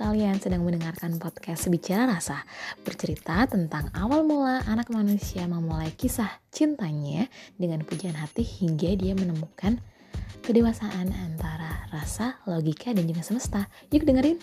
kalian sedang mendengarkan podcast Bicara Rasa Bercerita tentang awal mula anak manusia memulai kisah cintanya Dengan pujian hati hingga dia menemukan kedewasaan antara rasa, logika, dan juga semesta Yuk dengerin!